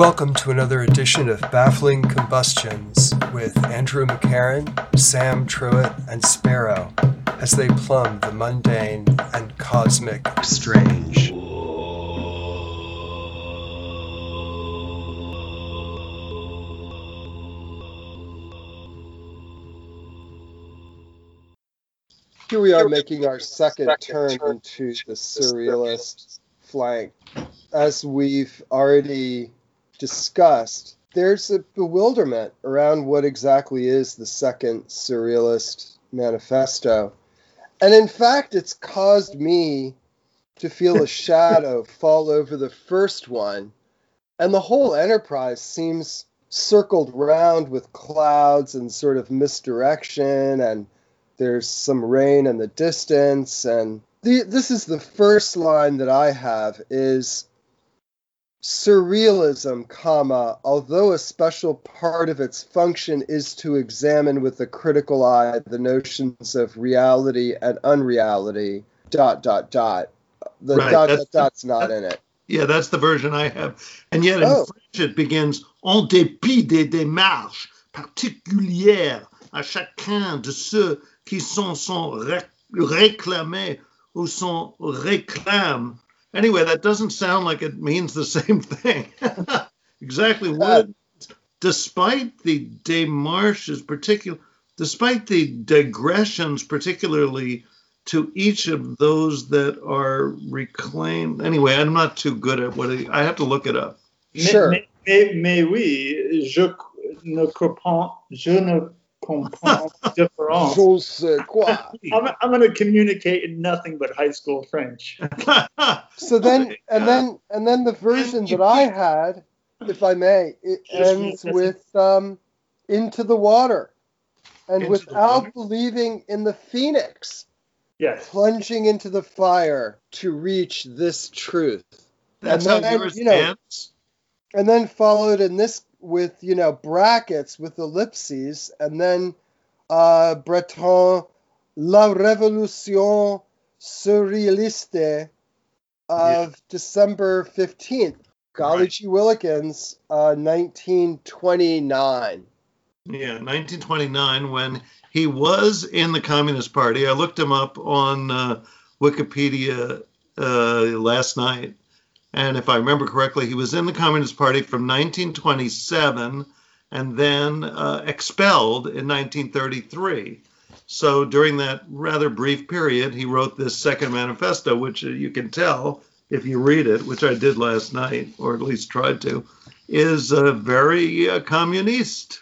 Welcome to another edition of Baffling Combustions with Andrew McCarran, Sam Truitt, and Sparrow as they plumb the mundane and cosmic strange. Here we are making our second turn into the surrealist flank. As we've already discussed, there's a bewilderment around what exactly is the second surrealist manifesto. And in fact, it's caused me to feel a shadow fall over the first one. And the whole enterprise seems circled round with clouds and sort of misdirection and there's some rain in the distance and the, this is the first line that i have is surrealism comma although a special part of its function is to examine with a critical eye the notions of reality and unreality dot dot dot the Right, dot that's- dot dot's not in it Yeah, that's the version I have. And yet in Oh. French it begins en dépit des démarches particulières à chacun de ceux qui sont, sont réclamés ou sont réclament. Anyway, that doesn't sound like it means the same thing. exactly what despite the démarches particular despite the digressions particularly to each of those that are reclaimed. Anyway, I'm not too good at what I, I have to look it up. Sure. mais, mais, mais oui, je ne comprends, je ne comprends différence. Je sais quoi. I'm, I'm going to communicate in nothing but high school French. So then, and then, and then the version that I had, if I may, it ends with um, "into the water," and Into without water? believing in the phoenix Yes. plunging into the fire to reach this truth, That's And how then, yours you know, ends. and then followed in this with you know brackets with ellipses, and then uh, Breton, La Révolution Surrealiste of December fifteenth. Golly Right. gee Willikins, uh, 1929. Yeah, 1929, when he was in the Communist Party. I looked him up on uh, Wikipedia uh, last night. And if I remember correctly, he was in the Communist Party from 1927 and then uh, expelled in 1933. So during that rather brief period, he wrote this second manifesto, which uh, you can tell if you read it, which I did last night, or at least tried to, is uh, very uh, communist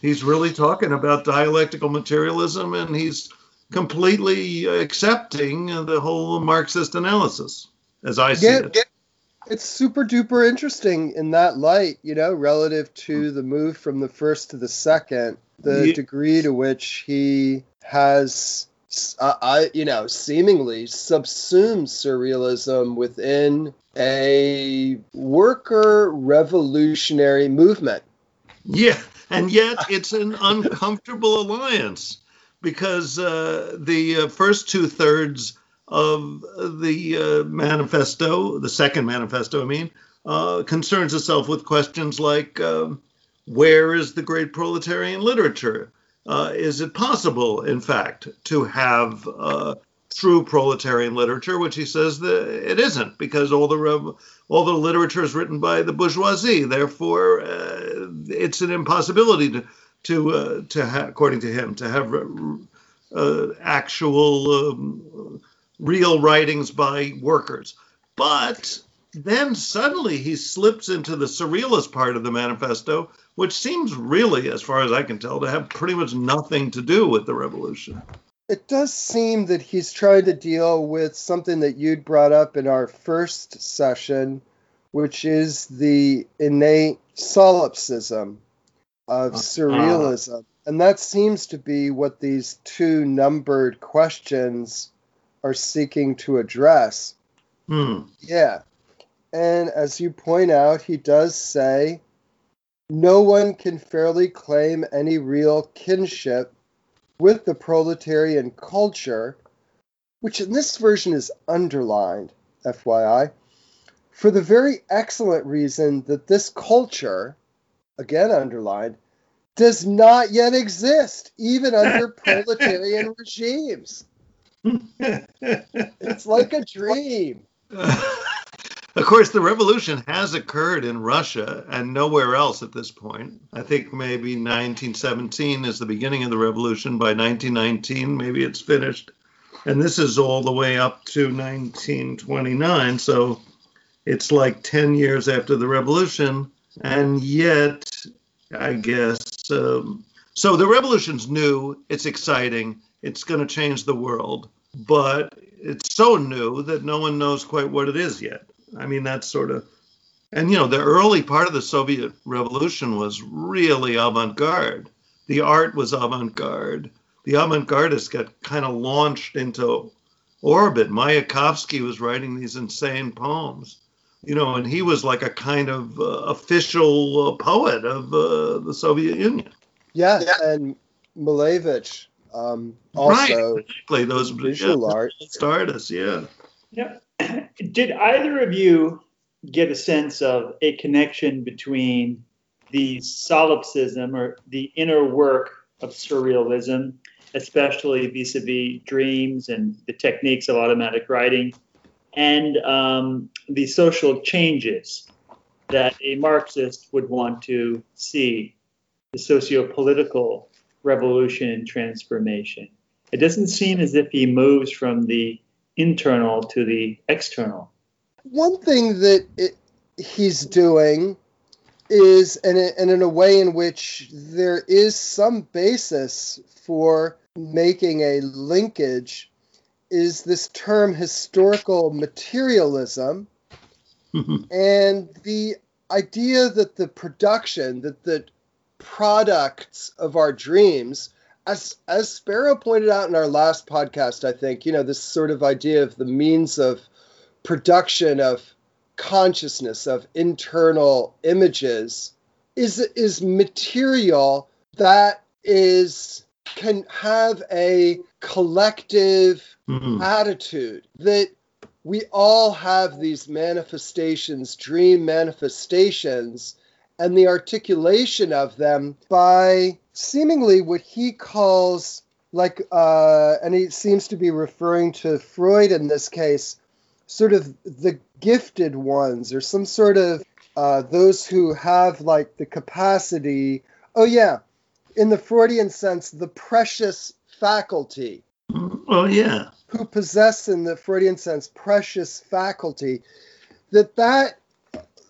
he's really talking about dialectical materialism and he's completely accepting the whole Marxist analysis as I see Yeah, it. It's super duper interesting in that light, you know, relative to the move from the first to the second, the Ye- degree to which he has, uh, I, you know, seemingly subsumed surrealism within a worker revolutionary movement. Yeah, and yet it's an uncomfortable alliance because uh, the uh, first two thirds of the uh, manifesto, the second manifesto, I mean, uh, concerns itself with questions like um, where is the great proletarian literature? Uh, is it possible, in fact, to have uh, true proletarian literature, which he says that it isn't, because all the rev- all the literature is written by the bourgeoisie. Therefore, uh, it's an impossibility to to uh, to ha- according to him to have uh, actual um, real writings by workers. But then suddenly he slips into the surrealist part of the manifesto, which seems really, as far as I can tell, to have pretty much nothing to do with the revolution. It does seem that he's trying to deal with something that you'd brought up in our first session, which is the innate solipsism of surrealism. And that seems to be what these two numbered questions are seeking to address. Hmm. Yeah. And as you point out, he does say no one can fairly claim any real kinship with the proletarian culture, which in this version is underlined, FYI, for the very excellent reason that this culture, again underlined, does not yet exist, even under proletarian regimes. It's like a dream. of course, the revolution has occurred in Russia and nowhere else at this point. I think maybe 1917 is the beginning of the revolution. By 1919, maybe it's finished. And this is all the way up to 1929. So it's like 10 years after the revolution. And yet, I guess, um, so the revolution's new, it's exciting, it's going to change the world, but it's so new that no one knows quite what it is yet. I mean, that's sort of, and you know, the early part of the Soviet Revolution was really avant garde. The art was avant garde. The avant gardists got kind of launched into orbit. Mayakovsky was writing these insane poems, you know, and he was like a kind of uh, official uh, poet of uh, the Soviet Union. Yeah, and Malevich um, also right, exactly. Those visual yeah, art. artists, yeah. Yeah. Did either of you get a sense of a connection between the solipsism or the inner work of surrealism, especially vis-a-vis dreams and the techniques of automatic writing, and um, the social changes that a Marxist would want to see, the socio-political revolution and transformation. It doesn't seem as if he moves from the internal to the external. One thing that it, he's doing is, and, and in a way in which there is some basis for making a linkage, is this term historical materialism and the idea that the production, that the products of our dreams, as as Sparrow pointed out in our last podcast, I think, you know, this sort of idea of the means of production of consciousness, of internal images, is is material that is can have a collective Mhm. attitude that we all have these manifestations, dream manifestations, and the articulation of them by seemingly what he calls like uh, and he seems to be referring to freud in this case sort of the gifted ones or some sort of uh, those who have like the capacity. Oh yeah in the freudian sense the precious faculty. Well, yeah. who possess in the freudian sense precious faculty. That that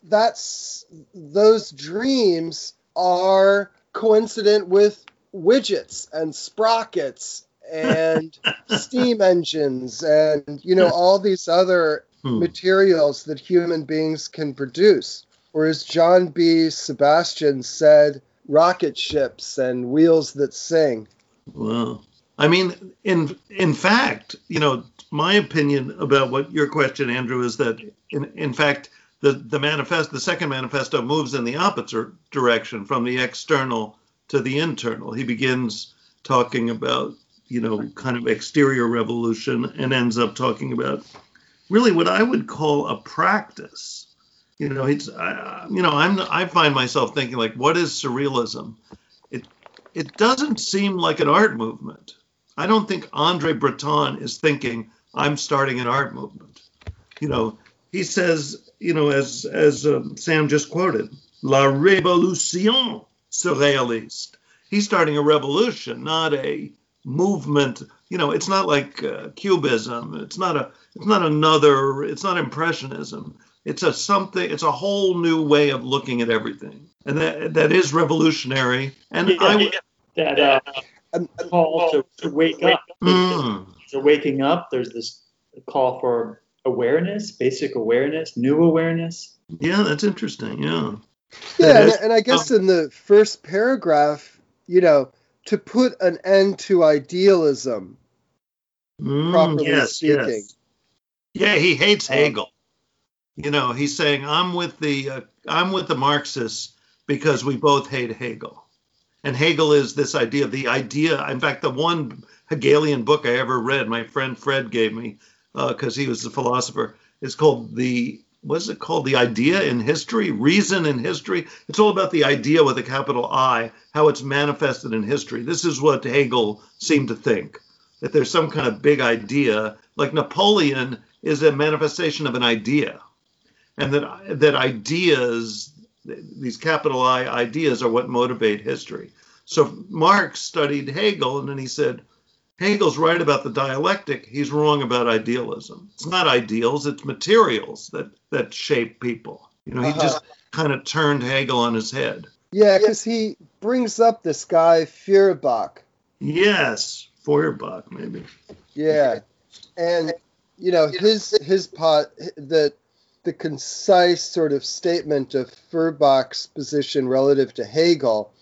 that's those dreams are coincident with widgets and sprockets and steam engines and you know all these other Hmm. materials that human beings can produce or as john b sebastian said rocket ships and wheels that sing Wow. I mean, in in fact, you know, my opinion about what your question, Andrew, is that in in fact the the manifest the second manifesto moves in the opposite direction from the external to the internal. He begins talking about you know kind of exterior revolution and ends up talking about really what I would call a practice. You know, it's I, you know I'm I find myself thinking like, what is surrealism? It it doesn't seem like an art movement. I don't think Andre Breton is thinking I'm starting an art movement. You know, he says, you know, as as um, Sam just quoted, la révolution surréaliste. He's starting a revolution, not a movement. You know, it's not like uh, cubism. It's not a. It's not another. It's not impressionism. It's a something. It's a whole new way of looking at everything, and that that is revolutionary. And Yeah, I would. That uh, Um, call to, to wake up. Mm. So waking up, there's this call for awareness, basic awareness, new awareness. Yeah, that's interesting. Yeah. Yeah, and, and I guess in the first paragraph, you know, to put an end to idealism, Mm, properly yes, speaking. yes. Yeah, he hates Um, Hegel. You know, he's saying I'm with the uh, I'm with the Marxists because we both hate Hegel. And Hegel is this idea, of the idea. In fact, the one Hegelian book I ever read, my friend Fred gave me Uh, because he was a philosopher, is called the what's it called? The idea in history, reason in history. It's all about the idea with a capital I, how it's manifested in history. This is what Hegel seemed to think that there's some kind of big idea, like Napoleon is a manifestation of an idea, and that that ideas, these capital I ideas, are what motivate history. So Marx studied Hegel, and then he said, Hegel's right about the dialectic. He's wrong about idealism. It's not ideals; it's materials that that shape people. You know, he uh-huh. just kind of turned Hegel on his head. Yeah, because he brings up this guy Feuerbach. Yes, Feuerbach, maybe. Yeah, and you know his his pot the the concise sort of statement of Feuerbach's position relative to Hegel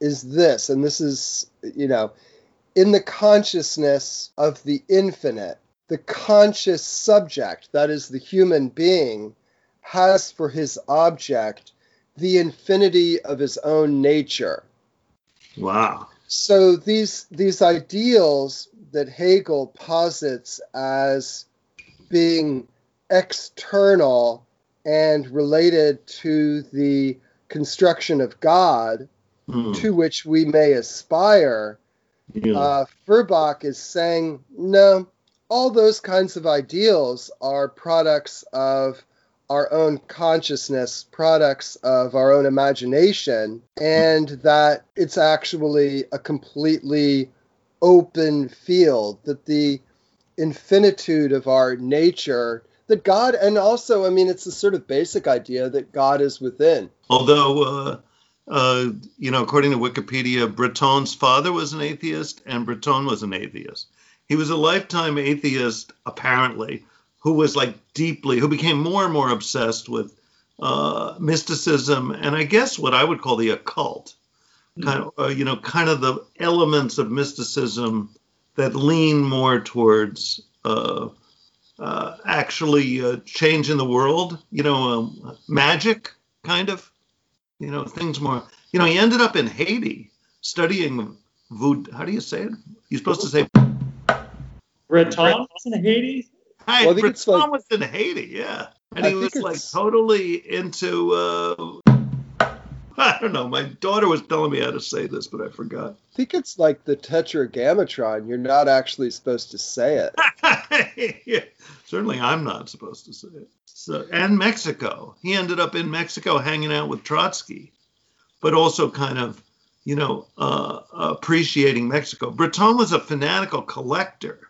is this, and this is you know in the consciousness of the infinite, the conscious subject, that is the human being, has for his object the infinity of his own nature. Wow. So these these ideals that Hegel posits as being external and related to the construction of God mm. to which we may aspire, yeah. uh, Feuerbach is saying, no, all those kinds of ideals are products of our own consciousness, products of our own imagination, and that it's actually a completely open field, that the infinitude of our nature, that God, and also, I mean, it's a sort of basic idea that God is within. Although, uh, uh, you know, according to Wikipedia, Breton's father was an atheist and Breton was an atheist. He was a lifetime atheist, apparently, who was like deeply, who became more and more obsessed with uh, mysticism and I guess what I would call the occult, kind of, uh, you know, kind of the elements of mysticism that lean more towards uh, uh actually uh, changing the world, you know, um, magic kind of you know, things more. You know, he ended up in Haiti studying voodoo. How do you say it? You're supposed to say. Breton was in Haiti. Hi, well, Breton like, was in Haiti, yeah, and I he was like totally into. Uh, I don't know. My daughter was telling me how to say this, but I forgot. I think it's like the tetragrammaton. You're not actually supposed to say it. yeah, certainly, I'm not supposed to say it. So, and Mexico. He ended up in Mexico hanging out with Trotsky, but also kind of, you know, uh, appreciating Mexico. Breton was a fanatical collector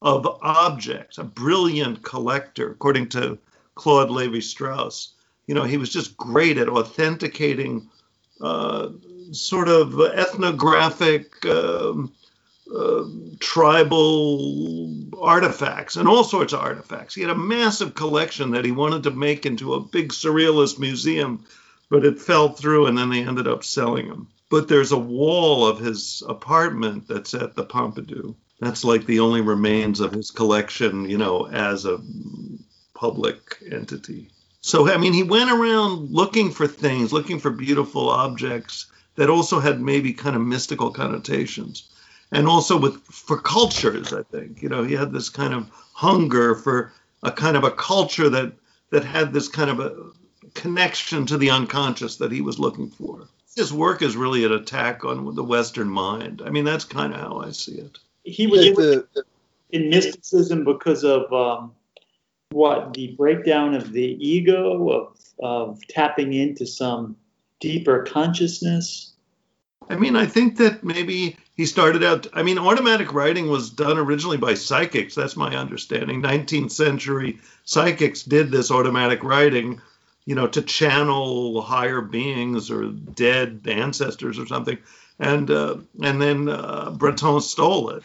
of objects, a brilliant collector, according to Claude Levi Strauss. You know, he was just great at authenticating uh, sort of ethnographic. Um, uh, tribal artifacts and all sorts of artifacts. He had a massive collection that he wanted to make into a big surrealist museum, but it fell through and then they ended up selling them. But there's a wall of his apartment that's at the Pompidou. That's like the only remains of his collection, you know, as a public entity. So, I mean, he went around looking for things, looking for beautiful objects that also had maybe kind of mystical connotations. And also with for cultures i think you know he had this kind of hunger for a kind of a culture that that had this kind of a connection to the unconscious that he was looking for. His work is really an attack on the western mind. I mean that's kind of how i see it. He was in, in mysticism because of um, what the breakdown of the ego of of tapping into some deeper consciousness? I mean i think that maybe he started out i mean automatic writing was done originally by psychics. That's my understanding. 19th century psychics did this automatic writing you know to channel higher beings or dead ancestors or something. And uh, and then uh, breton stole it.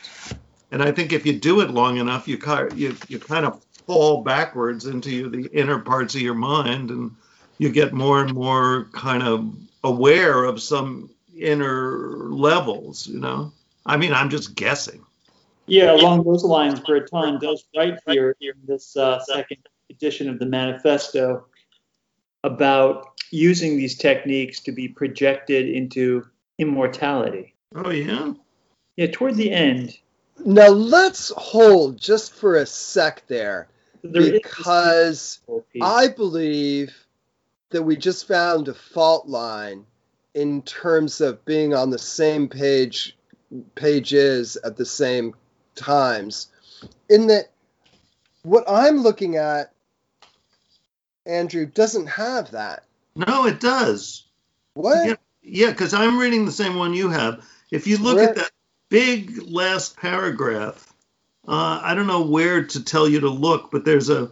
And i think if you do it long enough you, you, you kind of fall backwards into the inner parts of your mind and you get more and more kind of aware of some inner levels, you know? I mean, I'm just guessing. Yeah, along those lines, Breton does write here in this uh, second edition of the manifesto about using these techniques to be projected into immortality. Oh, yeah? Yeah, toward the end. Now let's hold just for a sec there. There because piece. I believe that we just found a fault line in terms of being on the same page pages at the same times. In that what I'm looking at, Andrew, doesn't have that. No, it does. What? Yeah, yeah, because I'm reading the same one you have. If you look Where- at that big last paragraph, uh, I don't know where to tell you to look, but there's a.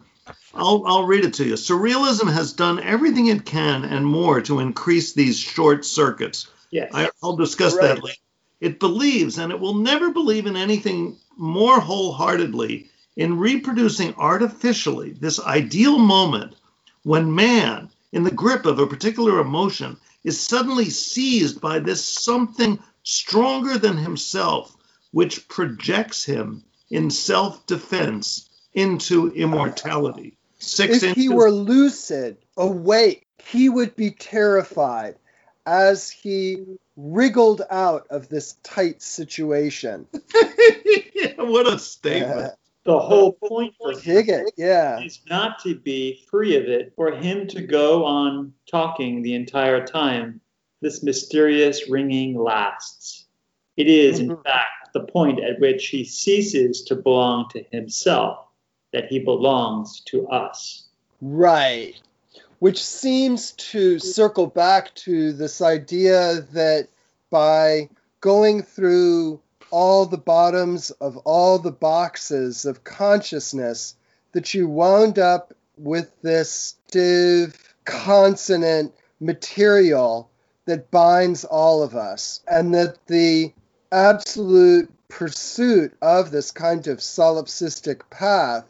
I'll, I'll read it to you. Surrealism has done everything it can and more to increase these short circuits. yes. I, I'll discuss Right. that later. It believes, and it will never believe in anything more wholeheartedly, in reproducing artificially this ideal moment when man, in the grip of a particular emotion, is suddenly seized by this something stronger than himself, which projects him in self defense into immortality. Six if inches. he were lucid, awake, he would be terrified as he wriggled out of this tight situation. what a statement. the whole point for Dig it, yeah. is not to be free of it, for him to go on talking the entire time. This mysterious ringing lasts. It is, in Mhm. fact, the point at which he ceases to belong to himself, that he belongs to us. Right. Which seems to circle back to this idea that by going through all the bottoms of all the boxes of consciousness, that you wound up with this div consonant material that binds all of us, and that the absolute pursuit of this kind of solipsistic path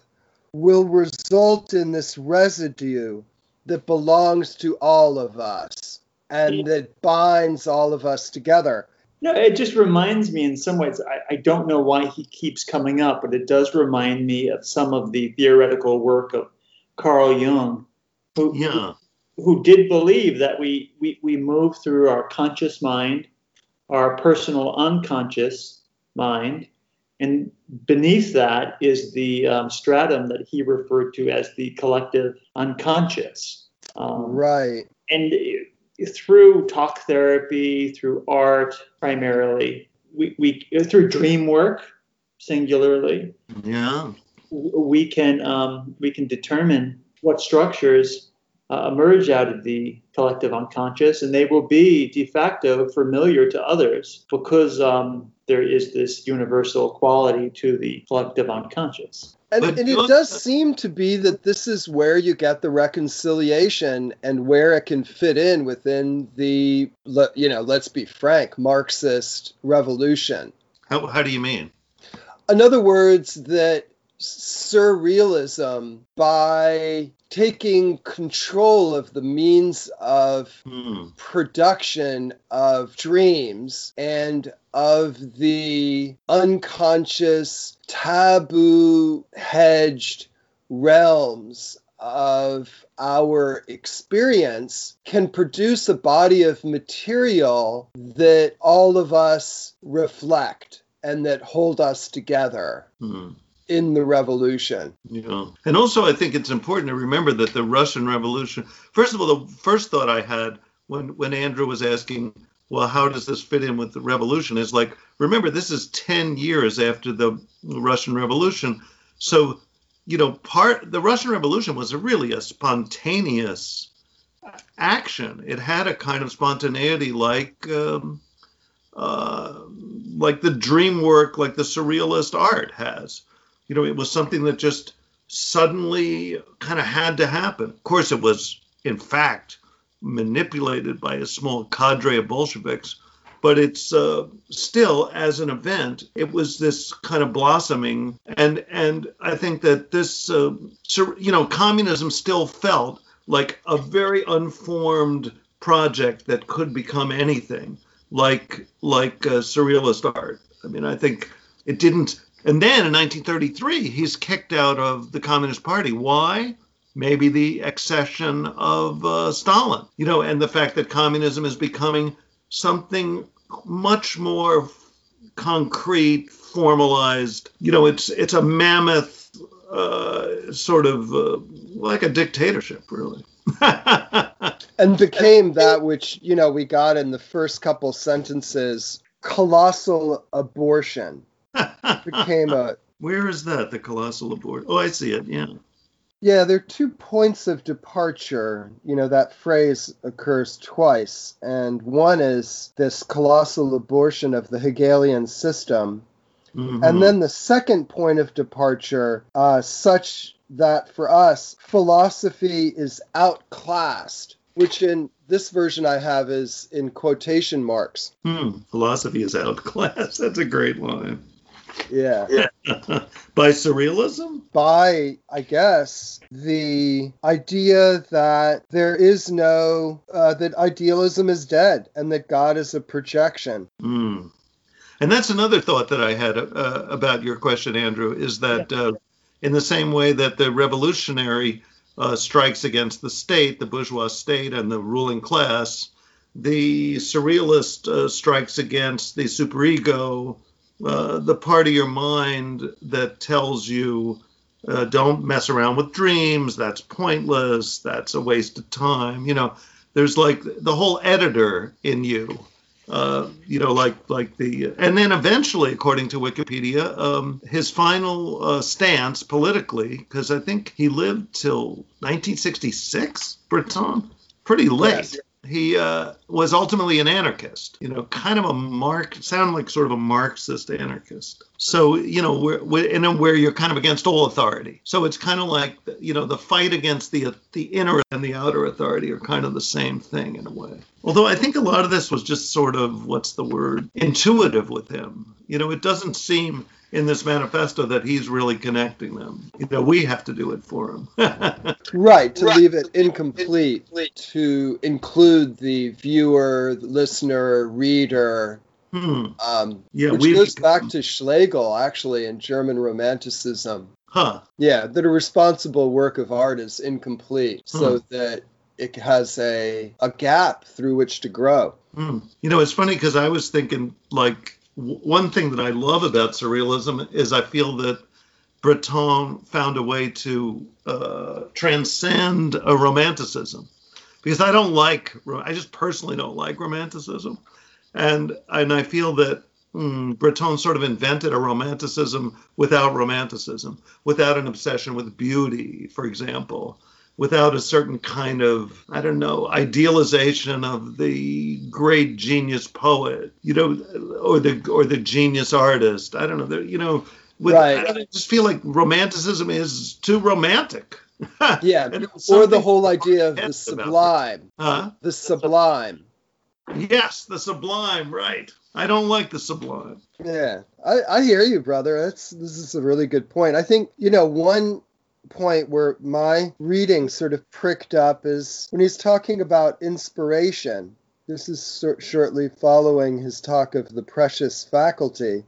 will result in this residue that belongs to all of us and that binds all of us together. No, it just reminds me in some ways, I, I don't know why he keeps coming up, but it does remind me of some of the theoretical work of Carl Jung, who, Yeah. who did believe that we, we, we move through our conscious mind, our personal unconscious mind, and beneath that is the um, stratum that he referred to as the collective unconscious. Um, Right. and through talk therapy, through art primarily, we, we through dream work singularly, Yeah. we can um, we can determine what structures uh, emerge out of the collective unconscious, and they will be de facto familiar to others because um, there is this universal quality to the collective unconscious. And, and it does seem to be that this is where you get the reconciliation and where it can fit in within the, you know, let's be frank, Marxist revolution. How, how do you mean? In other words, that surrealism, by taking control of the means of Hmm. production of dreams and of the unconscious, taboo hedged realms of our experience can produce a body of material that all of us reflect and that hold us together Hmm. In the revolution. Yeah. And also, I think it's important to remember that the Russian Revolution, first of all, the first thought I had when, when Andrew was asking, well, how does this fit in with the revolution is like, remember, this is 10 years after the Russian Revolution. So, you know, part the Russian Revolution was a really a spontaneous action. It had a kind of spontaneity like, um, uh, like the dream work, like the surrealist art has. You know, it was something that just suddenly kind of had to happen. Of course, it was, in fact, manipulated by a small cadre of Bolsheviks, but it's uh, still, as an event, it was this kind of blossoming. And and I think that this, uh, you know, communism still felt like a very unformed project that could become anything, like like uh, surrealist art. I mean, I think it didn't. And then in 1933, he's kicked out of the Communist Party. Why? Maybe the accession of uh, Stalin, you know, and the fact that communism is becoming something much more concrete, formalized. You know, it's it's a mammoth uh, sort of uh, like a dictatorship, really. and became that which you know we got in the first couple sentences colossal abortion became a where is that the colossal abortion oh i see it yeah yeah there are two points of departure you know that phrase occurs twice and one is this colossal abortion of the hegelian system mm-hmm. and then the second point of departure uh, such that for us, philosophy is outclassed, which in this version I have is in quotation marks. Hmm. Philosophy is outclassed. That's a great line. Yeah. yeah. By surrealism? By, I guess, the idea that there is no, uh, that idealism is dead and that God is a projection. Hmm. And that's another thought that I had uh, about your question, Andrew, is that uh, in the same way that the revolutionary uh, strikes against the state, the bourgeois state, and the ruling class, the surrealist uh, strikes against the superego, uh, the part of your mind that tells you uh, don't mess around with dreams, that's pointless, that's a waste of time. You know, there's like the whole editor in you uh, you know, like like the, and then eventually, according to Wikipedia, um, his final uh, stance politically, because I think he lived till 1966, Breton, pretty late. Yes he uh, was ultimately an anarchist, you know, kind of a mark, sound like sort of a Marxist anarchist. So, you know, we're, we're in a, where you're kind of against all authority. So it's kind of like, you know, the fight against the the inner and the outer authority are kind of the same thing in a way. Although I think a lot of this was just sort of, what's the word, intuitive with him. You know, it doesn't seem in this manifesto that he's really connecting them. You know, we have to do it for him. right, to right. leave it incomplete, to include the viewer, the listener, reader. Hmm. Um, yeah, which goes back to Schlegel, actually, in German Romanticism. Huh. Yeah, that a responsible work of art is incomplete, hmm. so that it has a a gap through which to grow. Hmm. You know, it's funny because I was thinking like one thing that I love about surrealism is I feel that Breton found a way to uh, transcend a romanticism. Because I don't like I just personally don't like romanticism. And and I feel that mm, Breton sort of invented a romanticism without romanticism without an obsession with beauty for example without a certain kind of i don't know idealization of the great genius poet you know or the or the genius artist i don't know you know with, right. I just feel like romanticism is too romantic. yeah, or the whole idea of the sublime. Huh? The sublime. Yes, the sublime, right. I don't like the sublime. Yeah, I, I hear you, brother. That's this is a really good point. I think you know one point where my reading sort of pricked up is when he's talking about inspiration. This is shortly following his talk of the precious faculty.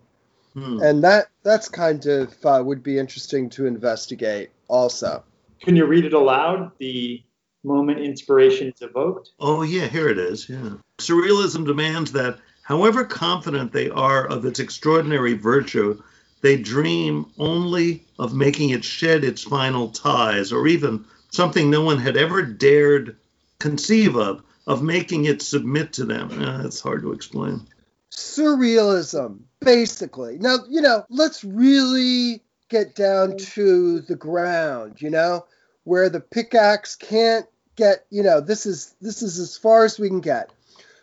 Hmm. And that that's kind of uh, would be interesting to investigate also. Can you read it aloud? The moment inspiration is evoked? Oh, yeah, here it is. Yeah. Surrealism demands that, however confident they are of its extraordinary virtue, they dream only of making it shed its final ties, or even something no one had ever dared conceive of, of making it submit to them. Uh, it's hard to explain. Surrealism, basically. Now, you know, let's really get down to the ground, you know, where the pickaxe can't get, you know, this is this is as far as we can get.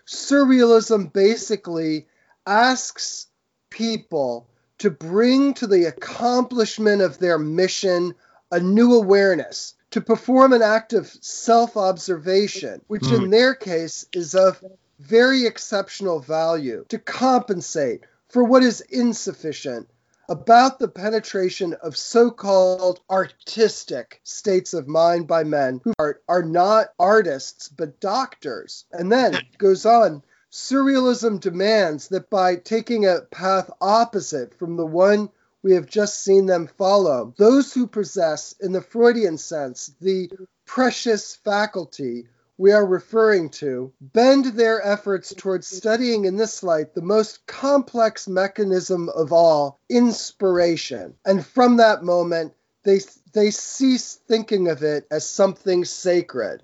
Surrealism basically asks people to bring to the accomplishment of their mission a new awareness, to perform an act of self observation, which mm. in their case is of very exceptional value, to compensate for what is insufficient about the penetration of so called artistic states of mind by men who are, are not artists but doctors. And then goes on Surrealism demands that by taking a path opposite from the one we have just seen them follow, those who possess, in the Freudian sense, the precious faculty we are referring to, bend their efforts towards studying in this light the most complex mechanism of all, inspiration. And from that moment, they they cease thinking of it as something sacred.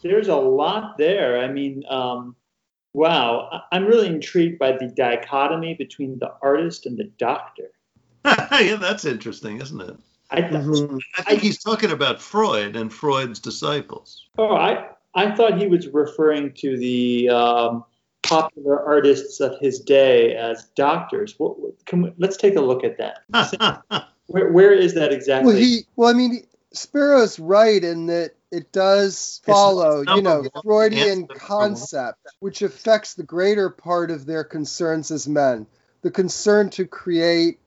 There's a lot there. I mean, um, wow, I'm really intrigued by the dichotomy between the artist and the doctor. yeah, that's interesting, isn't it? I, Mhm. I think he's talking about Freud and Freud's disciples. oh, I, I thought he was referring to the um, popular artists of his day as doctors. What, what- can we, let's take a look at that. Where, where is that exactly? Well, he well, I mean, Sparrow's right in that it does follow, you know, Freudian answer number one. concept, which affects the greater part of their concerns as men. The concern to create,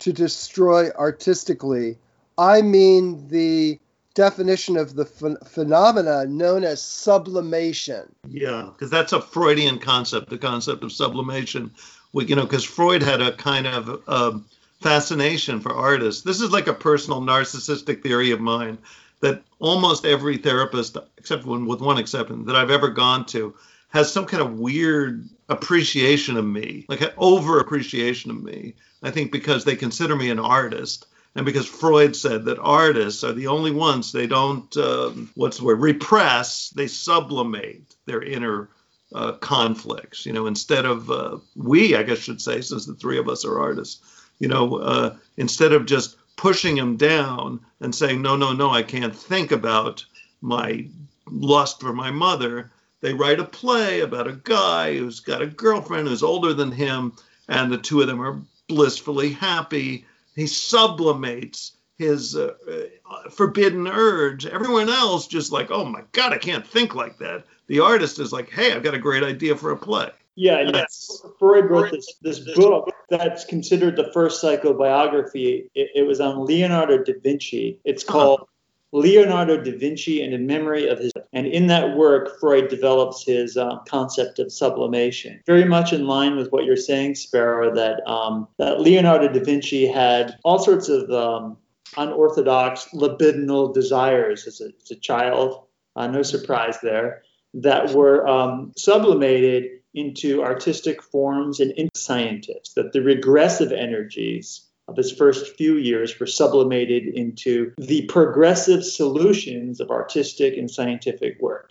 to destroy artistically. I mean the definition of the ph- phenomena known as sublimation. Yeah, because that's a Freudian concept, the concept of sublimation. We, you know, because Freud had a kind of um, fascination for artists. This is like a personal narcissistic theory of mine that almost every therapist, except with one exception, that I've ever gone to, has some kind of weird appreciation of me, like an over appreciation of me. I think because they consider me an artist. And because Freud said that artists are the only ones they don't, um, what's the word, repress, they sublimate their inner uh, conflicts. You know, instead of uh, we, I guess, should say, since the three of us are artists, you know, uh, instead of just pushing him down and saying, no, no, no, I can't think about my lust for my mother, they write a play about a guy who's got a girlfriend who's older than him, and the two of them are blissfully happy. He sublimates his uh, uh, forbidden urge. Everyone else just like, oh my God, I can't think like that. The artist is like, hey, I've got a great idea for a play. Yeah. Yes. Freud wrote this, this book that's considered the first psychobiography. It, it was on Leonardo da Vinci. It's called Leonardo da Vinci and a Memory of His. And in that work, Freud develops his uh, concept of sublimation. Very much in line with what you're saying, Sparrow, that, um, that Leonardo da Vinci had all sorts of um, unorthodox libidinal desires as a, as a child. Uh, no surprise there. That were um, sublimated into artistic forms and into scientists, that the regressive energies of his first few years were sublimated into the progressive solutions of artistic and scientific work.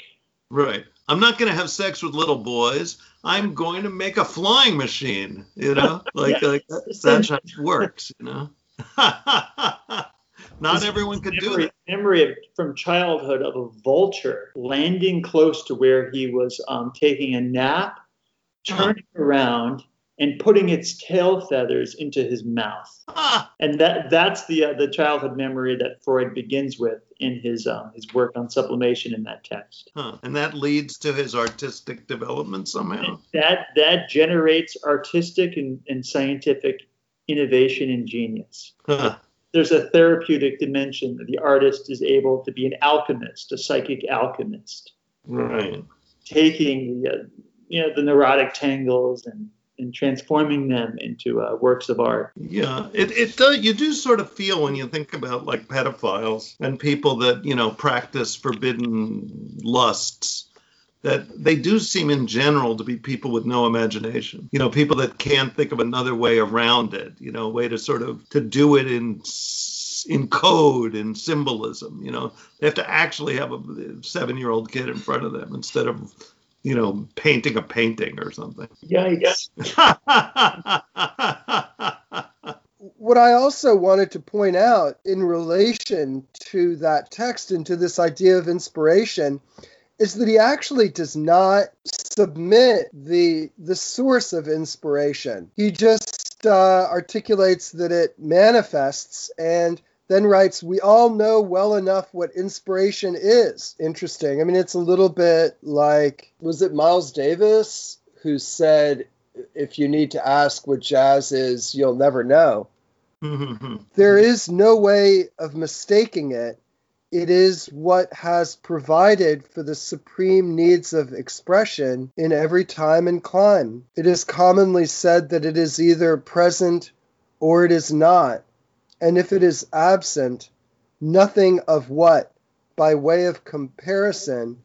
Right. I'm not going to have sex with little boys. I'm going to make a flying machine. You know, like, like that, that's how it works. You know. not everyone could do memory, that. Memory of, from childhood of a vulture landing close to where he was um, taking a nap, turning around and putting its tail feathers into his mouth. Ah, and that that's the uh, the childhood memory that Freud begins with in his um, his work on sublimation in that text. huh. And that leads to his artistic development somehow. That that generates artistic and, and scientific innovation and genius. Huh. There's a therapeutic dimension that the artist is able to be an alchemist, a psychic alchemist, Right. taking the uh, you know the neurotic tangles and and transforming them into uh, works of art. Yeah, it, it does. You do sort of feel when you think about like pedophiles and people that you know practice forbidden lusts that they do seem in general to be people with no imagination. You know, people that can't think of another way around it. You know, a way to sort of to do it in in code and symbolism. You know, they have to actually have a seven-year-old kid in front of them instead of you know painting a painting or something. Yikes! What I also wanted to point out in relation to that text and to this idea of inspiration is that he actually does not submit the the source of inspiration. He just uh, articulates that it manifests and then writes, "We all know well enough what inspiration is." Interesting. I mean, it's a little bit like was it Miles Davis who said, "If you need to ask what jazz is, you'll never know." Mm-hmm. There is no way of mistaking it. It is what has provided for the supreme needs of expression in every time and clime. It is commonly said that it is either present or it is not. And if it is absent, nothing of what, by way of comparison,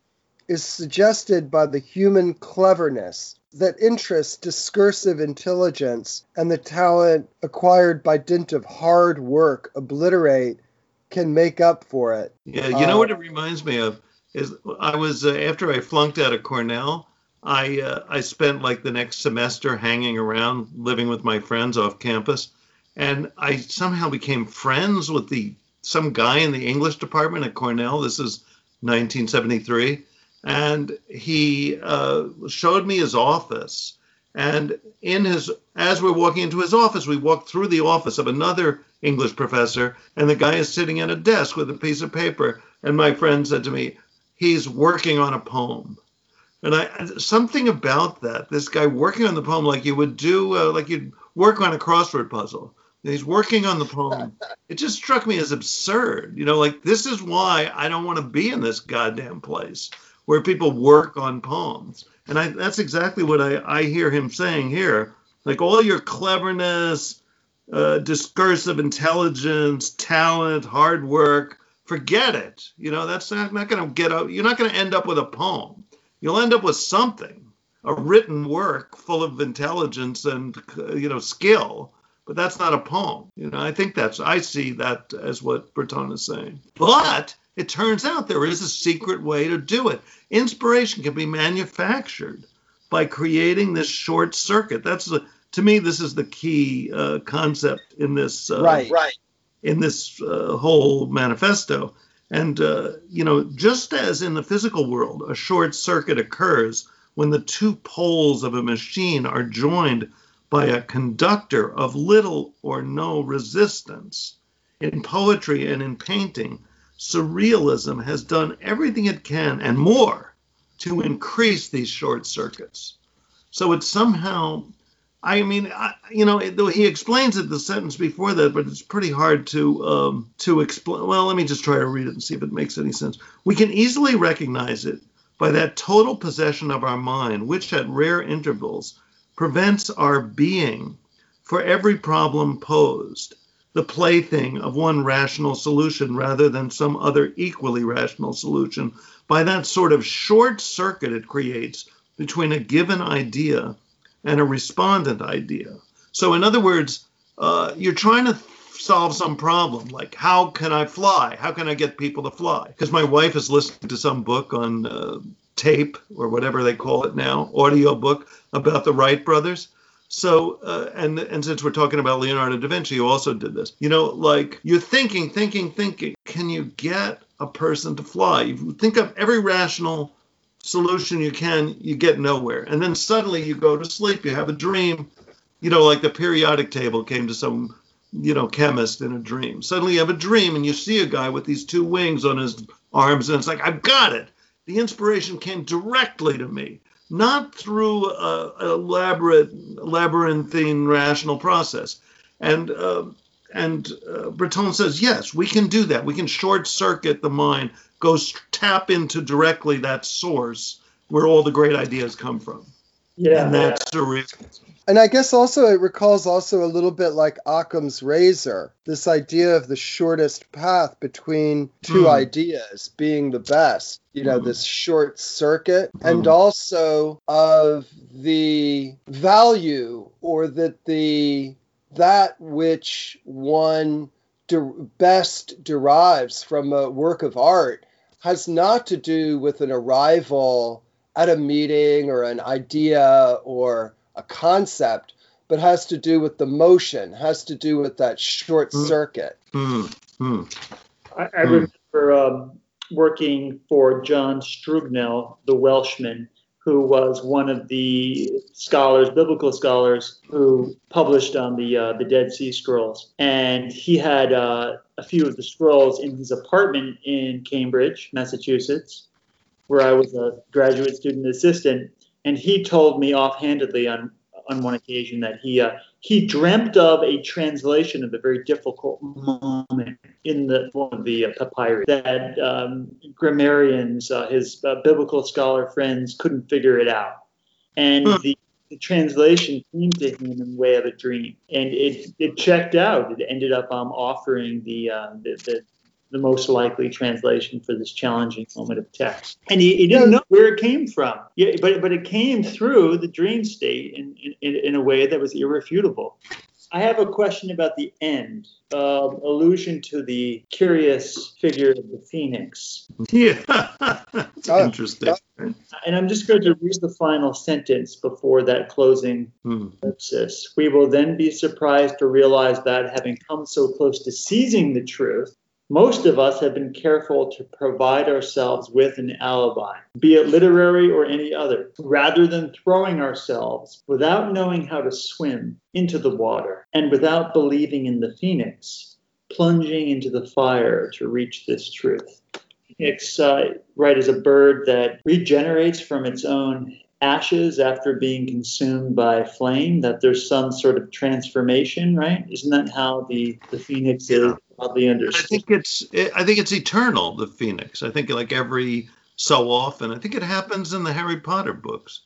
is suggested by the human cleverness that interests discursive intelligence, and the talent acquired by dint of hard work obliterate can make up for it. Yeah, you know Uh, what it reminds me of is I was uh, after I flunked out of Cornell, I uh, I spent like the next semester hanging around, living with my friends off campus, and I somehow became friends with the some guy in the English department at Cornell. This is 1973, and he uh, showed me his office. And in his, as we're walking into his office, we walk through the office of another English professor, and the guy is sitting at a desk with a piece of paper. And my friend said to me, he's working on a poem. And I something about that, this guy working on the poem like you would do, uh, like you'd work on a crossword puzzle. He's working on the poem. It just struck me as absurd. You know, like this is why I don't want to be in this goddamn place where people work on poems. And I, that's exactly what I, I hear him saying here. Like all your cleverness, uh, discursive intelligence, talent, hard work, forget it. You know, that's not, not going to get out. You're not going to end up with a poem. You'll end up with something, a written work full of intelligence and, uh, you know, skill. But that's not a poem. You know, I think that's, I see that as what Breton is saying. But it turns out there is a secret way to do it. Inspiration can be manufactured by creating this short circuit. That's the, to me, this is the key uh, concept in this uh, right. Right. in this uh, whole manifesto. And, uh, you know, just as in the physical world, a short circuit occurs when the two poles of a machine are joined by a conductor of little or no resistance. In poetry and in painting, surrealism has done everything it can and more to increase these short circuits. So it's somehow I mean, I, you know, though he explains it the sentence before that, but it's pretty hard to um, to explain. Well, let me just try to read it and see if it makes any sense. We can easily recognize it by that total possession of our mind, which at rare intervals prevents our being for every problem posed, the plaything of one rational solution rather than some other equally rational solution. By that sort of short circuit it creates between a given idea and a respondent idea. So, in other words, uh, you're trying to solve some problem, like how can I fly? How can I get people to fly? Because my wife is listening to some book on uh, tape or whatever they call it now, audio book about the Wright brothers. So, uh, and and since we're talking about Leonardo da Vinci, who also did this, you know, like you're thinking, thinking, thinking. Can you get a person to fly? You think of every rational solution you can, you get nowhere. And then suddenly you go to sleep, you have a dream, you know, like the periodic table came to some, you know, chemist in a dream. Suddenly you have a dream and you see a guy with these two wings on his arms, and it's like, I've got it. The inspiration came directly to me, not through a, a elaborate, labyrinthine rational process. And, uh, and uh, Breton says, yes, we can do that. We can short circuit the mind, go tap into directly that source where all the great ideas come from. Yeah. and that's surrealism. And I guess also it recalls also a little bit like Occam's razor, this idea of the shortest path between two Hmm. ideas being the best, you know, Hmm. this short circuit, and Hmm. also of the value or that the that which one de- best derives from a work of art has not to do with an arrival at a meeting or an idea or a concept, but has to do with the motion, has to do with that short Mm. circuit. Hmm. Hmm. I, I Hmm. remember um, working for John Strugnell, the Welshman, who was one of the scholars, biblical scholars, who published on the uh, the Dead Sea Scrolls, and he had uh, a few of the scrolls in his apartment in Cambridge, Massachusetts, where I was a graduate student assistant, and he told me offhandedly on on one occasion that he uh, he dreamt of a translation of a very difficult moment in the one of the uh, papyri that um, grammarians, uh, his uh, biblical scholar friends, couldn't figure it out, and Hmm. the, the translation came to him in the way of a dream, and it it checked out. It ended up um, offering the, uh, the the the most likely translation for this challenging moment of text. And he, he didn't know where it came from. Yeah, but but it came through the dream state in, in, in a way that was irrefutable. I have a question about the end. Uh, allusion to the curious figure of the phoenix. Yeah, that's interesting. And I'm just going to read the final sentence before that closing Hmm. ellipsis. We will then be surprised to realize that, having come so close to seizing the truth, most of us have been careful to provide ourselves with an alibi, be it literary or any other, rather than throwing ourselves, without knowing how to swim, into the water, and without believing in the phoenix, plunging into the fire to reach this truth. Phoenix, uh, right, is a bird that regenerates from its own ashes after being consumed by flame, that there's some sort of transformation, right? Isn't that how the, the phoenix is Yeah. broadly I think it's I think it's eternal. The phoenix. I think like every so often. I think it happens in the Harry Potter books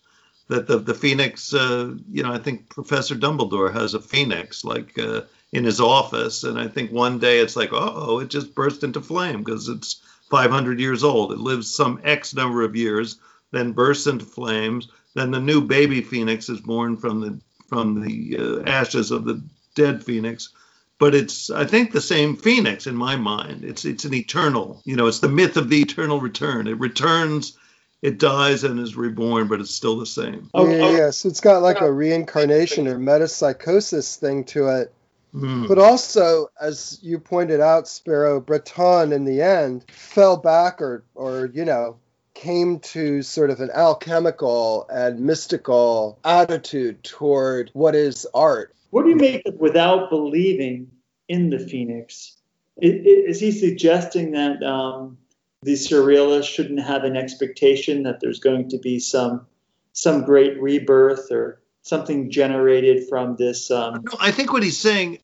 that the the phoenix. Uh, you know, I think Professor Dumbledore has a phoenix like uh, in his office, and I think one day it's like, oh, it just burst into flame because it's 500 years old. It lives some X number of years, then bursts into flames. Then the new baby phoenix is born from the from the uh, ashes of the dead phoenix but it's I think the same phoenix in my mind. It's it's an eternal, you know, it's the myth of the eternal return. It returns, it dies and is reborn, but it's still the same. Oh, yeah, oh. yeah. So it's got like a reincarnation or metapsychosis thing to it. Hmm. But also, as you pointed out, Sparrow, Breton in the end fell back or, or you know, came to sort of an alchemical and mystical attitude toward what is art. What do you make of without believing in the phoenix? Is he suggesting that um, the surrealists shouldn't have an expectation that there's going to be some some great rebirth or something generated from this? Um, No, I think what he's saying.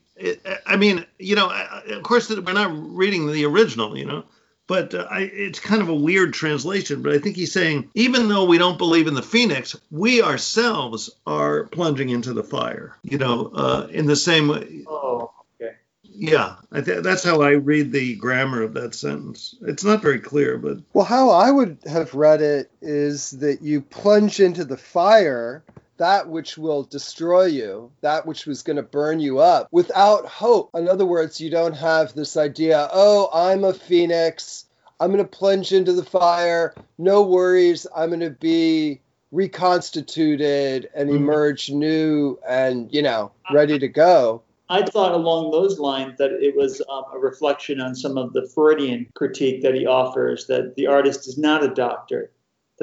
I mean, you know, of course we're not reading the original, you know, but uh, I, it's kind of a weird translation. But I think he's saying even though we don't believe in the phoenix, we ourselves are plunging into the fire. You know, uh, in the same way. oh, okay. Yeah, I th- that's how I read the grammar of that sentence. It's not very clear, but Well, how I would have read it is that you plunge into the fire, that which will destroy you, that which was going to burn you up, without hope. In other words, you don't have this idea, oh, I'm a phoenix. I'm going to plunge into the fire. No worries. I'm going to be reconstituted and Mhm. emerge new and, you know, ready to go. I thought along those lines that it was um, a reflection on some of the Freudian critique that he offers that the artist is not a doctor,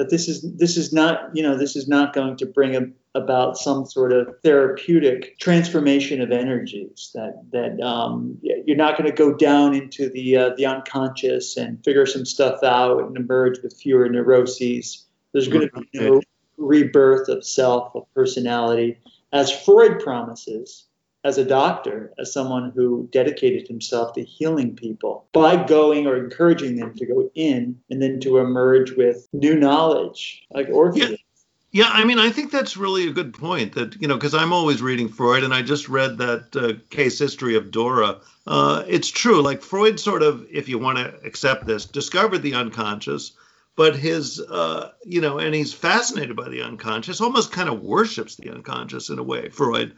that this is this is not you know this is not going to bring a, about some sort of therapeutic transformation of energies. That that um, you're not going to go down into the uh, the unconscious and figure some stuff out and emerge with fewer neuroses. There's going to be no rebirth of self, of personality, as Freud promises as a doctor, as someone who dedicated himself to healing people by going or encouraging them to go in and then to emerge with new knowledge, like Orpheus. Yeah, I mean, I think that's really a good point. That you know, because I'm always reading Freud, and I just read that uh, case history of Dora. Uh, it's true. Like Freud, sort of, if you want to accept this, discovered the unconscious, but his, uh, you know, and he's fascinated by the unconscious, almost kind of worships the unconscious in a way. Freud,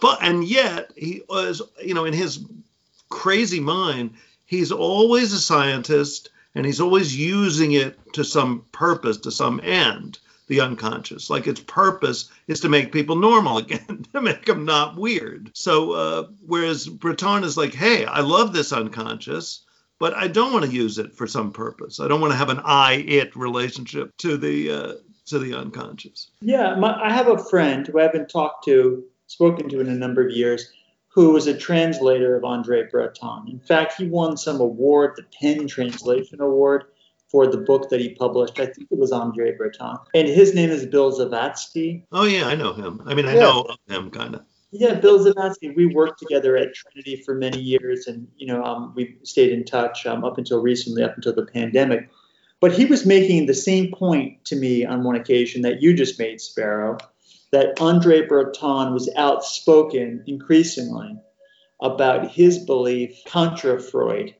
but and yet he was, you know, in his crazy mind, he's always a scientist, and he's always using it to some purpose, to some end the unconscious. Like its purpose is to make people normal again, to make them not weird. So uh, whereas Breton is like, hey, I love this unconscious, but I don't want to use it for some purpose. I don't want to have an I-it relationship to the uh, to the unconscious. Yeah, my, I have a friend who I haven't talked to, spoken to in a number of years, who was a translator of Andre Breton. In fact, he won some award, the PEN Translation Award, for the book that he published. I think it was Andre Breton. And his name is Bill Zavatsky. Oh yeah, I know him. I mean, I Yeah. know him kind of. Yeah, Bill Zavatsky. We worked together at Trinity for many years, and you know, um, we stayed in touch um, up until recently, up until the pandemic. But he was making the same point to me on one occasion that you just made, Sparrow, that Andre Breton was outspoken increasingly about his belief contra Freud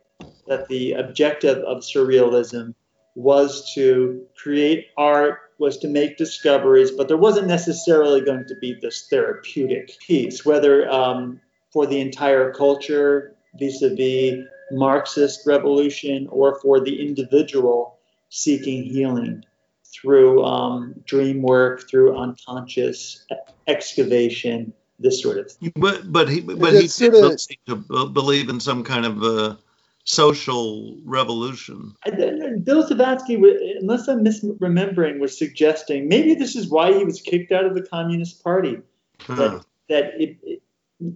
that the objective of surrealism was to create art, was to make discoveries, but there wasn't necessarily going to be this therapeutic piece. Whether um, for the entire culture vis-a-vis Marxist revolution or for the individual seeking healing through um, dream work, through unconscious excavation, this sort of thing. But but he but he did of, seem to believe in some kind of uh, social revolution. Bill Zavatsky, unless I'm misremembering, was suggesting maybe this is why he was kicked out of the Communist Party. Huh. That, that it, it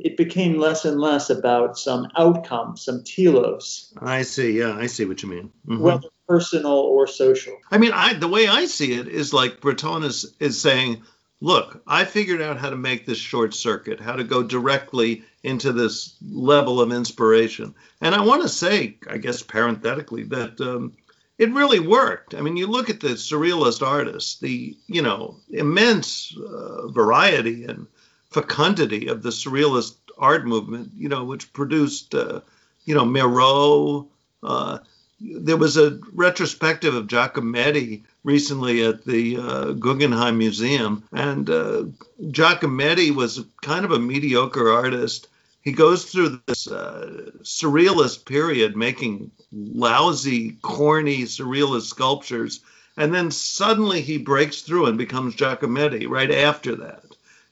it became less and less about some outcome, some telos. I see. Yeah, I see what you mean. Mm-hmm. Whether personal or social. I mean, I the way I see it is like Breton is is saying, look, I figured out how to make this short circuit, how to go directly into this level of inspiration. And I want to say, I guess parenthetically, that um, it really worked. I mean, you look at the surrealist artists, the you know immense uh, variety and fecundity of the surrealist art movement, you know, which produced, uh, you know, Miro. Uh, there was a retrospective of Giacometti recently at the uh, Guggenheim Museum, and uh, Giacometti was kind of a mediocre artist. He goes through this uh, surrealist period, making lousy, corny surrealist sculptures, and then suddenly he breaks through and becomes Giacometti right after that.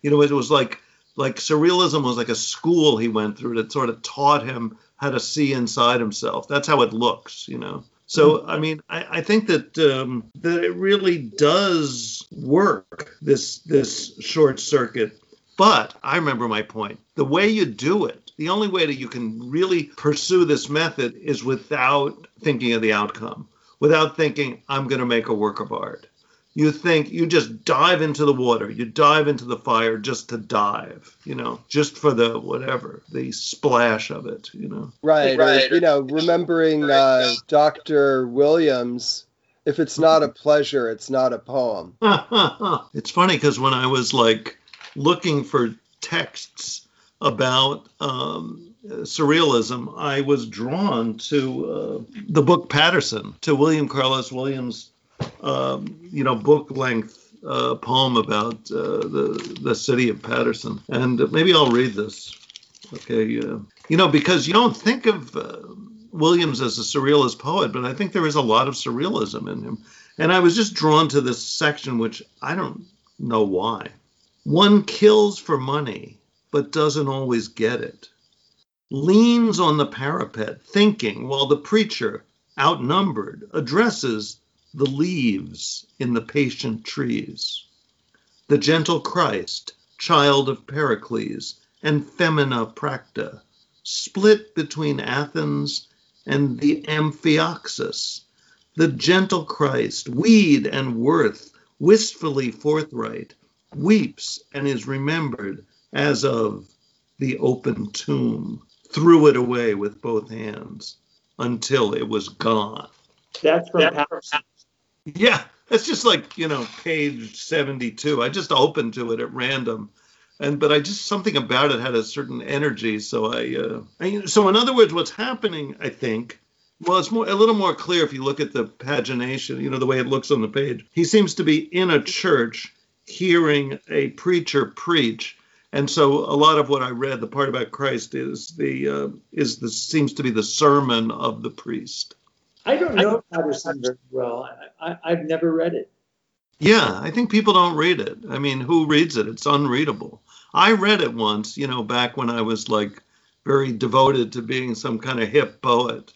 You know, it was like like surrealism was like a school he went through that sort of taught him how to see inside himself. That's how it looks, you know. So mm-hmm. I mean, I, I think that um, that it really does work this this short circuit. But I remember my point. The way you do it, the only way that you can really pursue this method is without thinking of the outcome, without thinking I'm going to make a work of art you think you just dive into the water you dive into the fire just to dive you know just for the whatever the splash of it you know right, right. Or, you know remembering uh, dr williams if it's not a pleasure it's not a poem it's funny because when i was like looking for texts about um, surrealism i was drawn to uh, the book Paterson, to william carlos williams um, you know, book length uh, poem about uh, the the city of Paterson, and maybe I'll read this. Okay, uh, you know, because you don't think of uh, Williams as a surrealist poet, but I think there is a lot of surrealism in him, and I was just drawn to this section, which I don't know why. One kills for money, but doesn't always get it. Leans on the parapet, thinking, while the preacher, outnumbered, addresses the leaves in the patient trees. The gentle Christ, child of Pericles and Femina Practa, split between Athens and the Amphioxus. The gentle Christ, weed and worth, wistfully forthright, weeps and is remembered as of the open tomb, threw it away with both hands until it was gone. That's from Paterson. Yeah, it's just like you know page 72. I just opened to it at random, and but I just something about it had a certain energy. So I, uh, I so in other words, what's happening, I think. Well, it's more a little more clear if you look at the pagination, you know, the way it looks on the page. He seems to be in a church hearing a preacher preach. And so a lot of what I read, the part about Christ is the uh, is the seems to be the sermon of the priest. I don't know Paterson very well. I, I, have never read it. Yeah, I think people don't read it. I mean, who reads it? It's unreadable. I read it once, you know, back when I was like very devoted to being some kind of hip poet.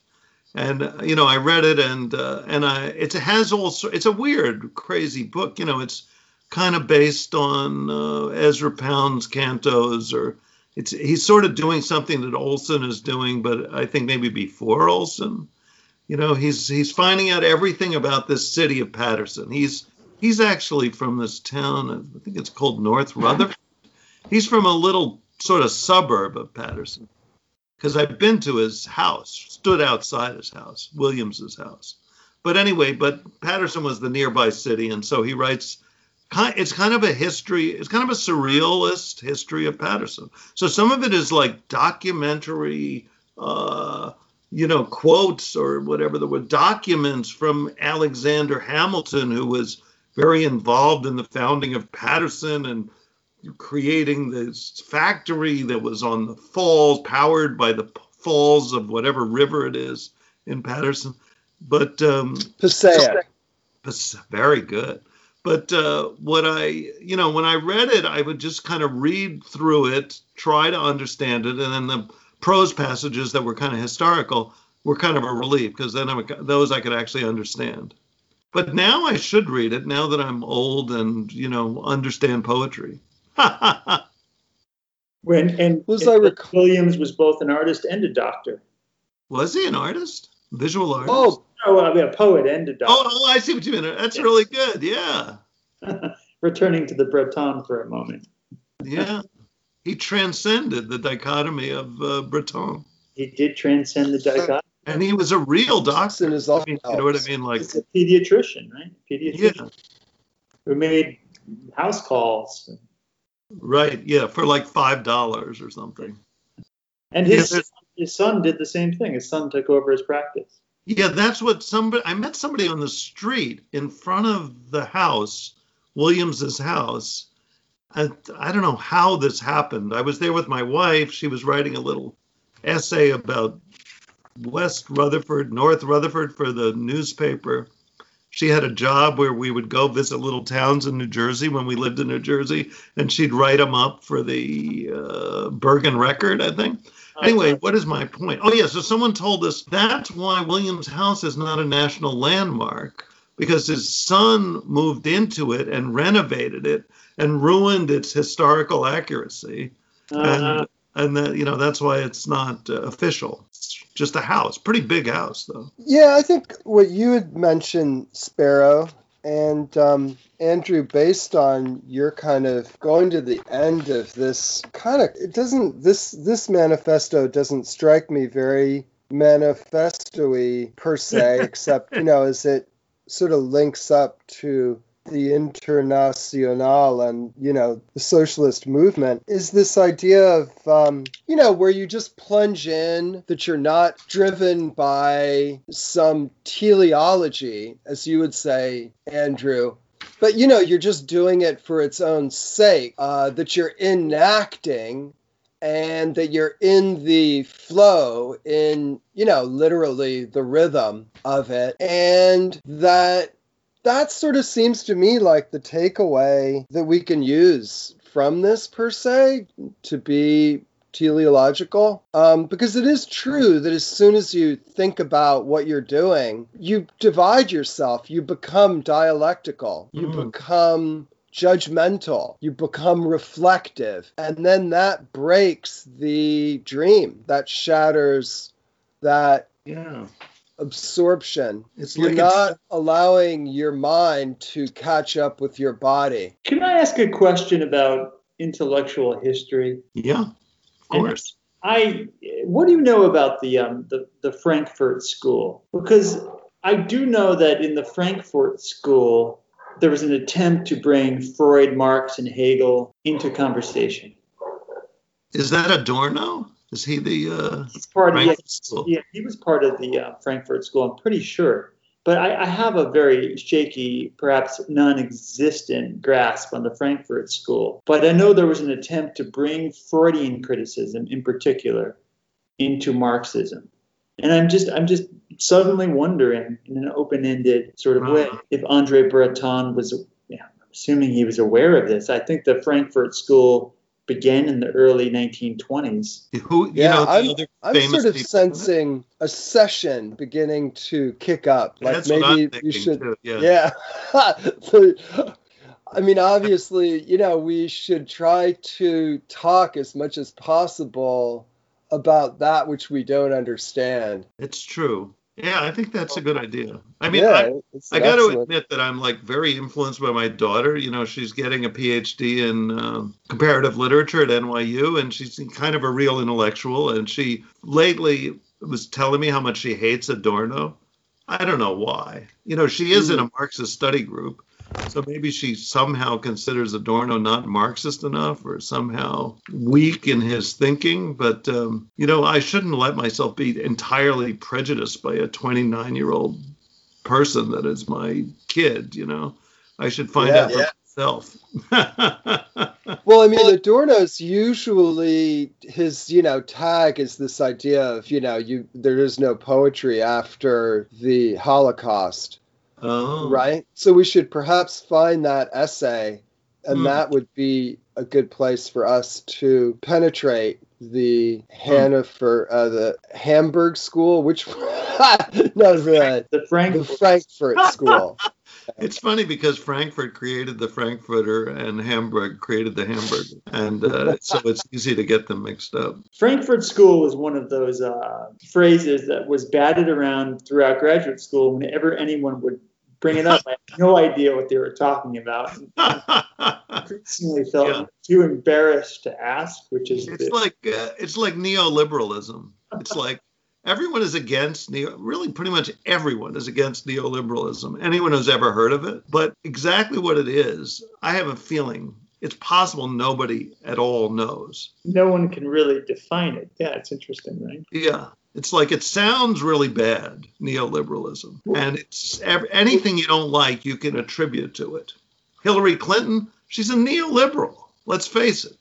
And you know, I read it, and uh, and I it has also it's a weird, crazy book. You know, it's kind of based on uh, Ezra Pound's cantos, or it's he's sort of doing something that Olson is doing, but I think maybe before Olson you know he's he's finding out everything about this city of Paterson. He's he's actually from this town. I think it's called North Rutherford. He's from a little sort of suburb of Paterson Because I've been to his house, stood outside his house, Williams's house. But anyway, but Paterson was the nearby city, and so he writes. It's kind of a history. It's kind of a surrealist history of Paterson. So some of it is like documentary. Uh, you know, quotes or whatever there were documents from Alexander Hamilton, who was very involved in the founding of Paterson and creating this factory that was on the falls, powered by the falls of whatever river it is in Paterson. But um, Passaic. very good. But uh, what I, you know, when I read it, I would just kind of read through it, try to understand it, and then the prose passages that were kind of historical were kind of a relief because then I, those I could actually understand. But now I should read it now that I'm old and you know understand poetry. when and, Was and I rec- Williams was both an artist and a doctor. Was he an artist? Visual artist? Oh, Oh, uh, I mean, a poet and a oh, doctor. oh, I see what you mean. That's really good. Yeah, Returning to the Breton for a moment. yeah. He transcended the dichotomy of uh, Breton, He did transcend the dichotomy. and he was a real doctor. in his I mean, you know what I mean? Like, He's a pediatrician, right? yeah, Pediatrician who made house calls. right, yeah, for like five dollars or something. And his, there's- his son did the same thing. His son took over his practice. Yeah, that's what somebody. I met somebody on the street in front of the house, Williams's house. I, I don't know how this happened. I was there with my wife. She was writing a little essay about West Rutherford, North Rutherford for the newspaper. She had a job where we would go visit little towns in New Jersey when we lived in New Jersey, and she'd write them up for the uh, Bergen Record, I think. Anyway, what is my point? Oh, yeah. So someone told us that's why Williams House is not a national landmark because his son moved into it and renovated it and ruined its historical accuracy. Uh, And, and that, you know, that's why it's not uh, official. It's just a house. Pretty big house, though. Yeah, I think what you had mentioned, Sparrow, and um, Andrew, based on your kind of going to the end of this kind of, it doesn't this this manifesto doesn't strike me very manifesto-y per se, except you know, as it sort of links up to the international and you know the socialist movement is this idea of um, you know where you just plunge in that you're not driven by some teleology as you would say andrew. But you know you're just doing it for its own sake uh, that you're enacting and that you're in the flow in you know literally the rhythm of it and that that sort of seems to me like the takeaway that we can use from this per se to be teleological um, because it is true that as soon as you think about what you're doing you divide yourself you become dialectical you Mhm. become judgmental you become reflective and then that breaks the dream that shatters that Yeah. Absorption It's you're like not allowing your mind to catch up with your body. can I ask a question about intellectual history? yeah, of course. I what do you know about the um, the the Frankfurt School? Because I do know that in the Frankfurt School there was an attempt to bring Freud, Marx, and Hegel into conversation. Is that Adorno? Is he the uh, He's part of Frankfurt yeah, yeah, he was part of the uh, Frankfurt School. I'm pretty sure, but I, I have a very shaky, perhaps non-existent grasp on the Frankfurt School. But I know there was an attempt to bring Freudian criticism, in particular, into Marxism, and I'm just I'm just suddenly wondering, in an open-ended sort of way, if Andre Breton was, yeah, I'm assuming he was aware of this. I think the Frankfurt School began in the early 1920s. Who? You Yeah, know, the I'm- other I'm sort of people- sensing a session beginning to kick up. Like That's what I'm maybe you should. too. Yeah. Yeah. I mean, obviously, you know, we should try to talk as much as possible about that which we don't understand. It's true. Yeah, I think that's a good idea. I mean, yeah, I, I got to admit that I'm like very influenced by my daughter. You know, she's getting a PhD in um comparative literature at NYU, and she's kind of a real intellectual. And she lately was telling me how much she hates Adorno. I don't know why. You know, she is in a Marxist study group, so maybe she somehow considers Adorno not Marxist enough, or somehow weak in his thinking. But um, you know, I shouldn't let myself be entirely prejudiced by a 29 year old person that is my kid, you know. I should find Yeah. out for Yeah. itself. Well, I mean, Adorno's usually his, you know, tag is this idea of, you know, you there is no poetry after the Holocaust, oh. right? So we should perhaps find that essay, and Hmm. that would be a good place for us to penetrate the Hanover, uh, the Hamburg School, which no, the The the Frankfurt School. It's funny because Frankfurt created the Frankfurter and Hamburg created the Hamburger, and uh, so it's easy to get them mixed up. Frankfurt School is one of those uh, phrases that was batted around throughout graduate school. Whenever anyone would bring it up, I had no idea what they were talking about. Increasingly felt Yeah. too embarrassed to ask, which is it's the- like uh, it's like neoliberalism. It's like everyone is against neo. Really, pretty much everyone is against neoliberalism. Anyone who's ever heard of it, but exactly what it is, I have a feeling it's possible nobody at all knows. no one can really define it. Yeah, it's interesting, right? Yeah. It's like it sounds really bad, neoliberalism. And it's anything you don't like, you can attribute to it. Hillary Clinton, she's a neoliberal. Let's face it,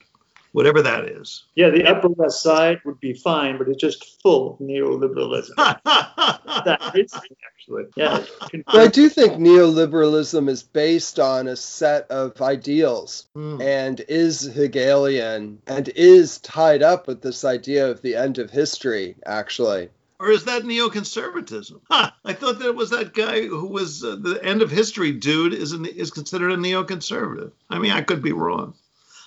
whatever that is. Yeah, the Upper West Side would be fine, but it's just full of neoliberalism. that is actually. Yeah. But I do think neoliberalism is based on a set of ideals Hmm. and is Hegelian and is tied up with this idea of the end of history, actually. Or is that neoconservatism? Ha! I thought that it was that guy who was uh, the end of history dude is an, is considered a neoconservative. I mean, I could be wrong.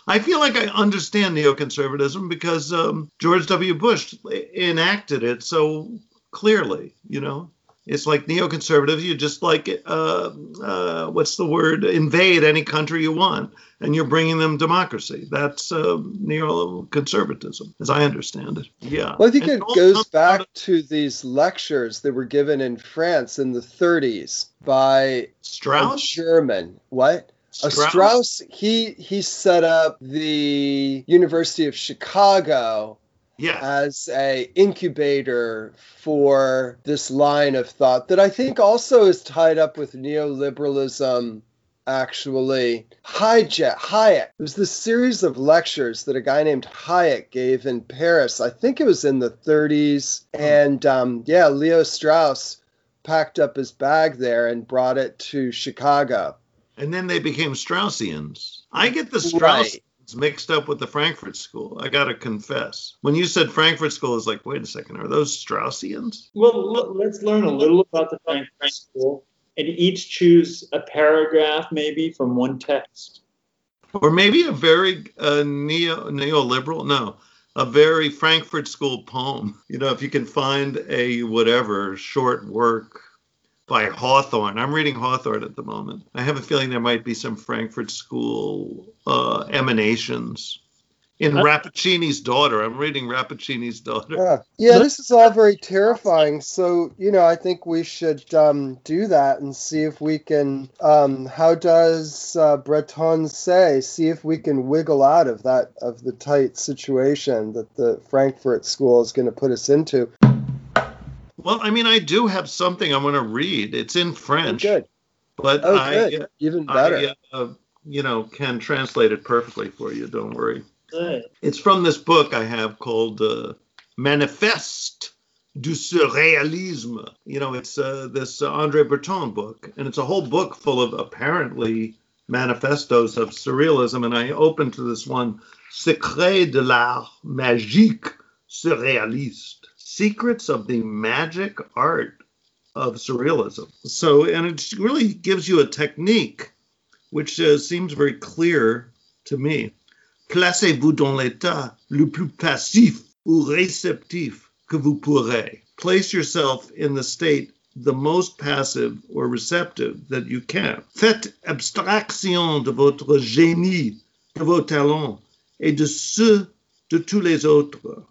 I feel like I understand neoconservatism because um, George W. Bush enacted it so clearly. You know, it's like neoconservatives. You just like uh, uh, what's the word? Invade any country you want, and you're bringing them democracy. That's uh, neoconservatism, as I understand it. Yeah. Well, I think And it goes back of to these lectures that were given in France in the 30s by Strauss. German. What? Uh, Strauss, he he set up the University of Chicago Yeah. as a incubator for this line of thought that I think also is tied up with neoliberalism. Actually, Hayek, Hayek. It was this series of lectures that a guy named Hayek gave in Paris. I think it was in the 30s, and um, yeah, Leo Strauss packed up his bag there and brought it to Chicago. And then they became Straussians. I get the Straussians Right. mixed up with the Frankfurt School. I gotta confess. When you said Frankfurt School, I was like, wait a second, are those Straussians? Well, let's learn a little about the Frankfurt School and each choose a paragraph maybe from one text. Or maybe a very uh, neo neoliberal? No, a very Frankfurt School poem. You know, if you can find a whatever short work by Hawthorne. I'm reading Hawthorne at the moment. I have a feeling there might be some Frankfurt School uh, emanations. In Huh? Rappaccini's daughter, I'm reading Rappaccini's daughter. Yeah, yeah, this is all very terrifying. So, you know, I think we should um, do that and see if we can. Um, how does uh, Breton say? See if we can wiggle out of that of the tight situation that the Frankfurt School is going to put us into. Well, I mean, I do have something I want to read. It's in Oh, French, good. but Oh, I, good. Even better. I uh, you know, can translate it perfectly for you. Don't worry. Good. It's from this book I have called uh, Manifeste du Surréalisme. You know, it's uh, this uh, Andre Breton book, and it's a whole book full of apparently manifestos of surrealism. And I opened to this one, Secret de l'art magique surréaliste, secrets of the magic art of surrealism. So, and it really gives you a technique which uh, seems very clear to me. Placez-vous dans l'état le plus passif ou réceptif que vous pourrez. Place yourself in the state the most passive or receptive that you can. Faites abstraction de votre génie, de vos talents et de ceux de tous les autres.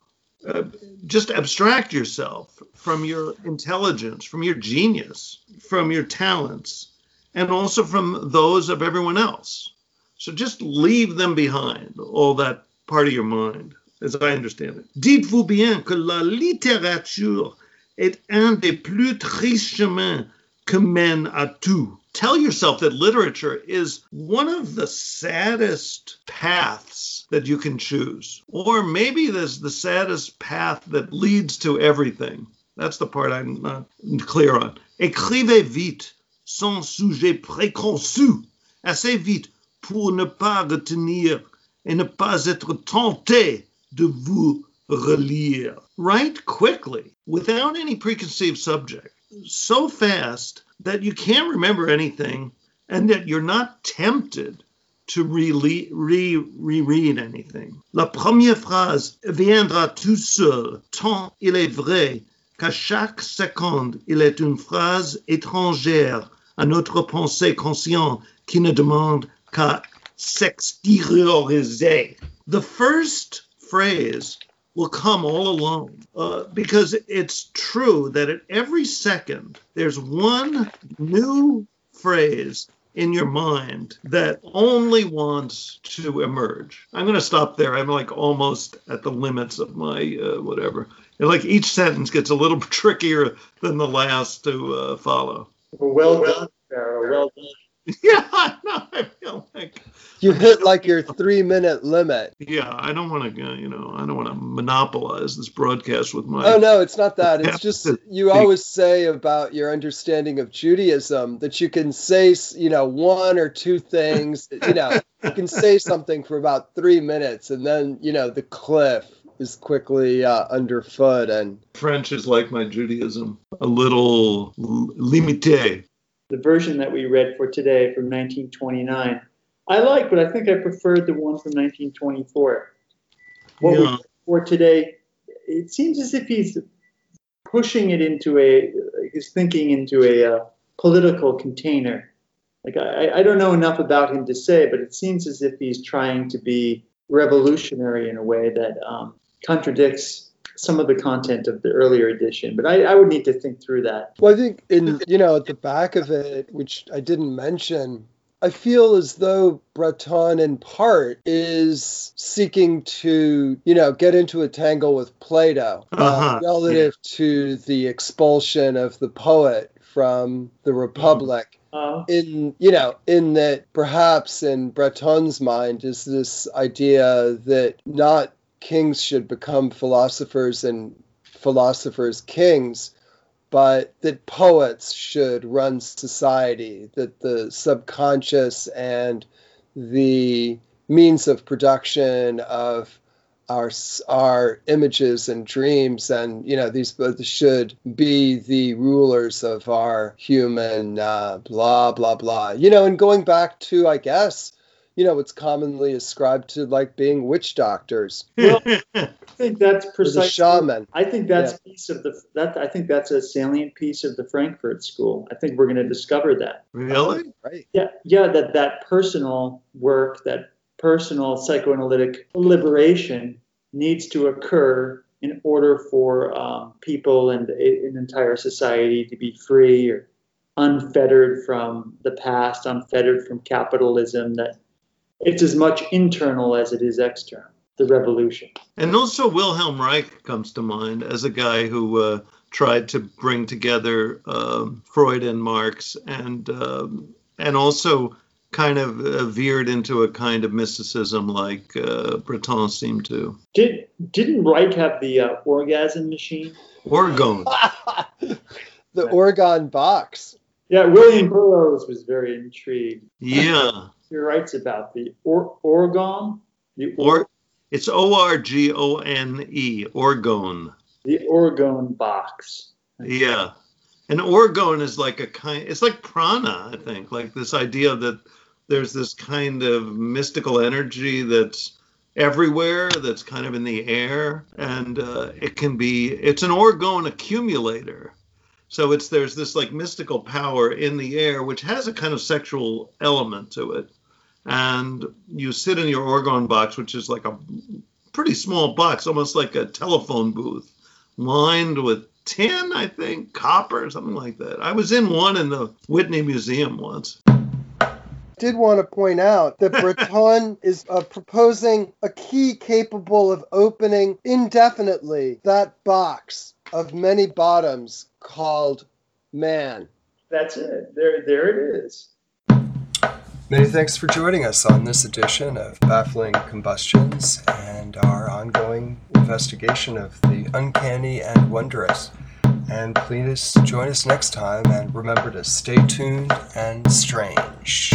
Uh, just abstract yourself from your intelligence, from your genius, from your talents, and also from those of everyone else. So just leave them behind, all that part of your mind, as I understand it. Dites-vous bien que la littérature est un des plus tristes chemins que mène à tout. Tell yourself that literature is one of the saddest paths that you can choose. Or maybe there's the saddest path that leads to everything. That's the part I'm not clear on. Écrivez vite, sans sujet préconçu, assez vite pour ne pas retenir et ne pas être tenté de vous relire. Write quickly, without any preconceived subject, so fast that you can't remember anything and that you're not tempted to reread re, re, anything. La première phrase viendra tout seul, tant il est vrai qu'à chaque seconde, il est une phrase étrangère à notre pensée consciente qui ne demande qu'à s'extérioriser. The first phrase will come all alone uh, because it's true that at every second there's one new phrase in your mind that only wants to emerge. I'm going to stop there. I'm like almost at the limits of my uh, whatever. And like each sentence gets a little trickier than the last to uh, follow. Well done, Sarah. Well done. Yeah, I know. I feel like you hit like your three minute limit. Yeah, I don't want to, you know, I don't want to monopolize this broadcast with my. Oh no, it's not that. It's just you always say about your understanding of Judaism that you can say, you know, one or two things. You know, you can say something for about three minutes, and then you know the cliff is quickly uh, underfoot. And French is like my Judaism, a little limité the version that we read for today from 1929. I like, but I think I preferred the one from 1924. What yeah. for today, it seems as if he's pushing it into a, he's thinking into a uh, political container. Like I, I don't know enough about him to say, but it seems as if he's trying to be revolutionary in a way that um, contradicts some of the content of the earlier edition, but I, I, would need to think through that. Well, I think in you know at the back of it, which I didn't mention, I feel as though Breton in part is seeking to, you know, get into a tangle with Plato uh, uh-huh. relative yeah. to the expulsion of the poet from the Republic. Uh-huh. In you know, in that perhaps in Breton's mind is this idea that not kings should become philosophers and philosophers kings, but that poets should run society, that the subconscious and the means of production of our our images and dreams and you know these both should be the rulers of our human uh, blah blah blah. You know and going back to i guess you know, it's commonly ascribed to like being witch doctors. Well, I think that's precisely shaman. I think that's yeah. piece of the that I think that's a salient piece of the Frankfurt School. I think we're going to discover that. Really? Right. Yeah, yeah. That that personal work, that personal psychoanalytic liberation, needs to occur in order for um, people and an entire society to be free or unfettered from the past, unfettered from capitalism. That it's as much internal as it is external, the revolution. And also, Wilhelm Reich comes to mind as a guy who uh, tried to bring together um, Freud and Marx, and um, and also kind of uh, veered into a kind of mysticism like uh, Breton seemed to. Did didn't Reich have the uh, orgasm machine? Orgone. the orgone box. Yeah, William Burroughs was very intrigued. Yeah. He writes about the or- orgone. The or, or it's O R G O N E, orgone. The orgone box. Yeah. And orgone is like a kind it's like prana, I think, like this idea that there's this kind of mystical energy that's everywhere that's kind of in the air and uh, it can be it's an orgone accumulator so it's there's this like mystical power in the air which has a kind of sexual element to it. And you sit in your orgone box, which is like a pretty small box, almost like a telephone booth, lined with tin, I think, copper, something like that. I was in one in the Whitney Museum once did want to point out that Breton is uh, proposing a key capable of opening indefinitely that box of many bottoms called man. that's it. There, there it is. Many thanks for joining us on this edition of Baffling Combustions and our ongoing investigation of the uncanny and wondrous. And please join us next time and remember to stay tuned and strange.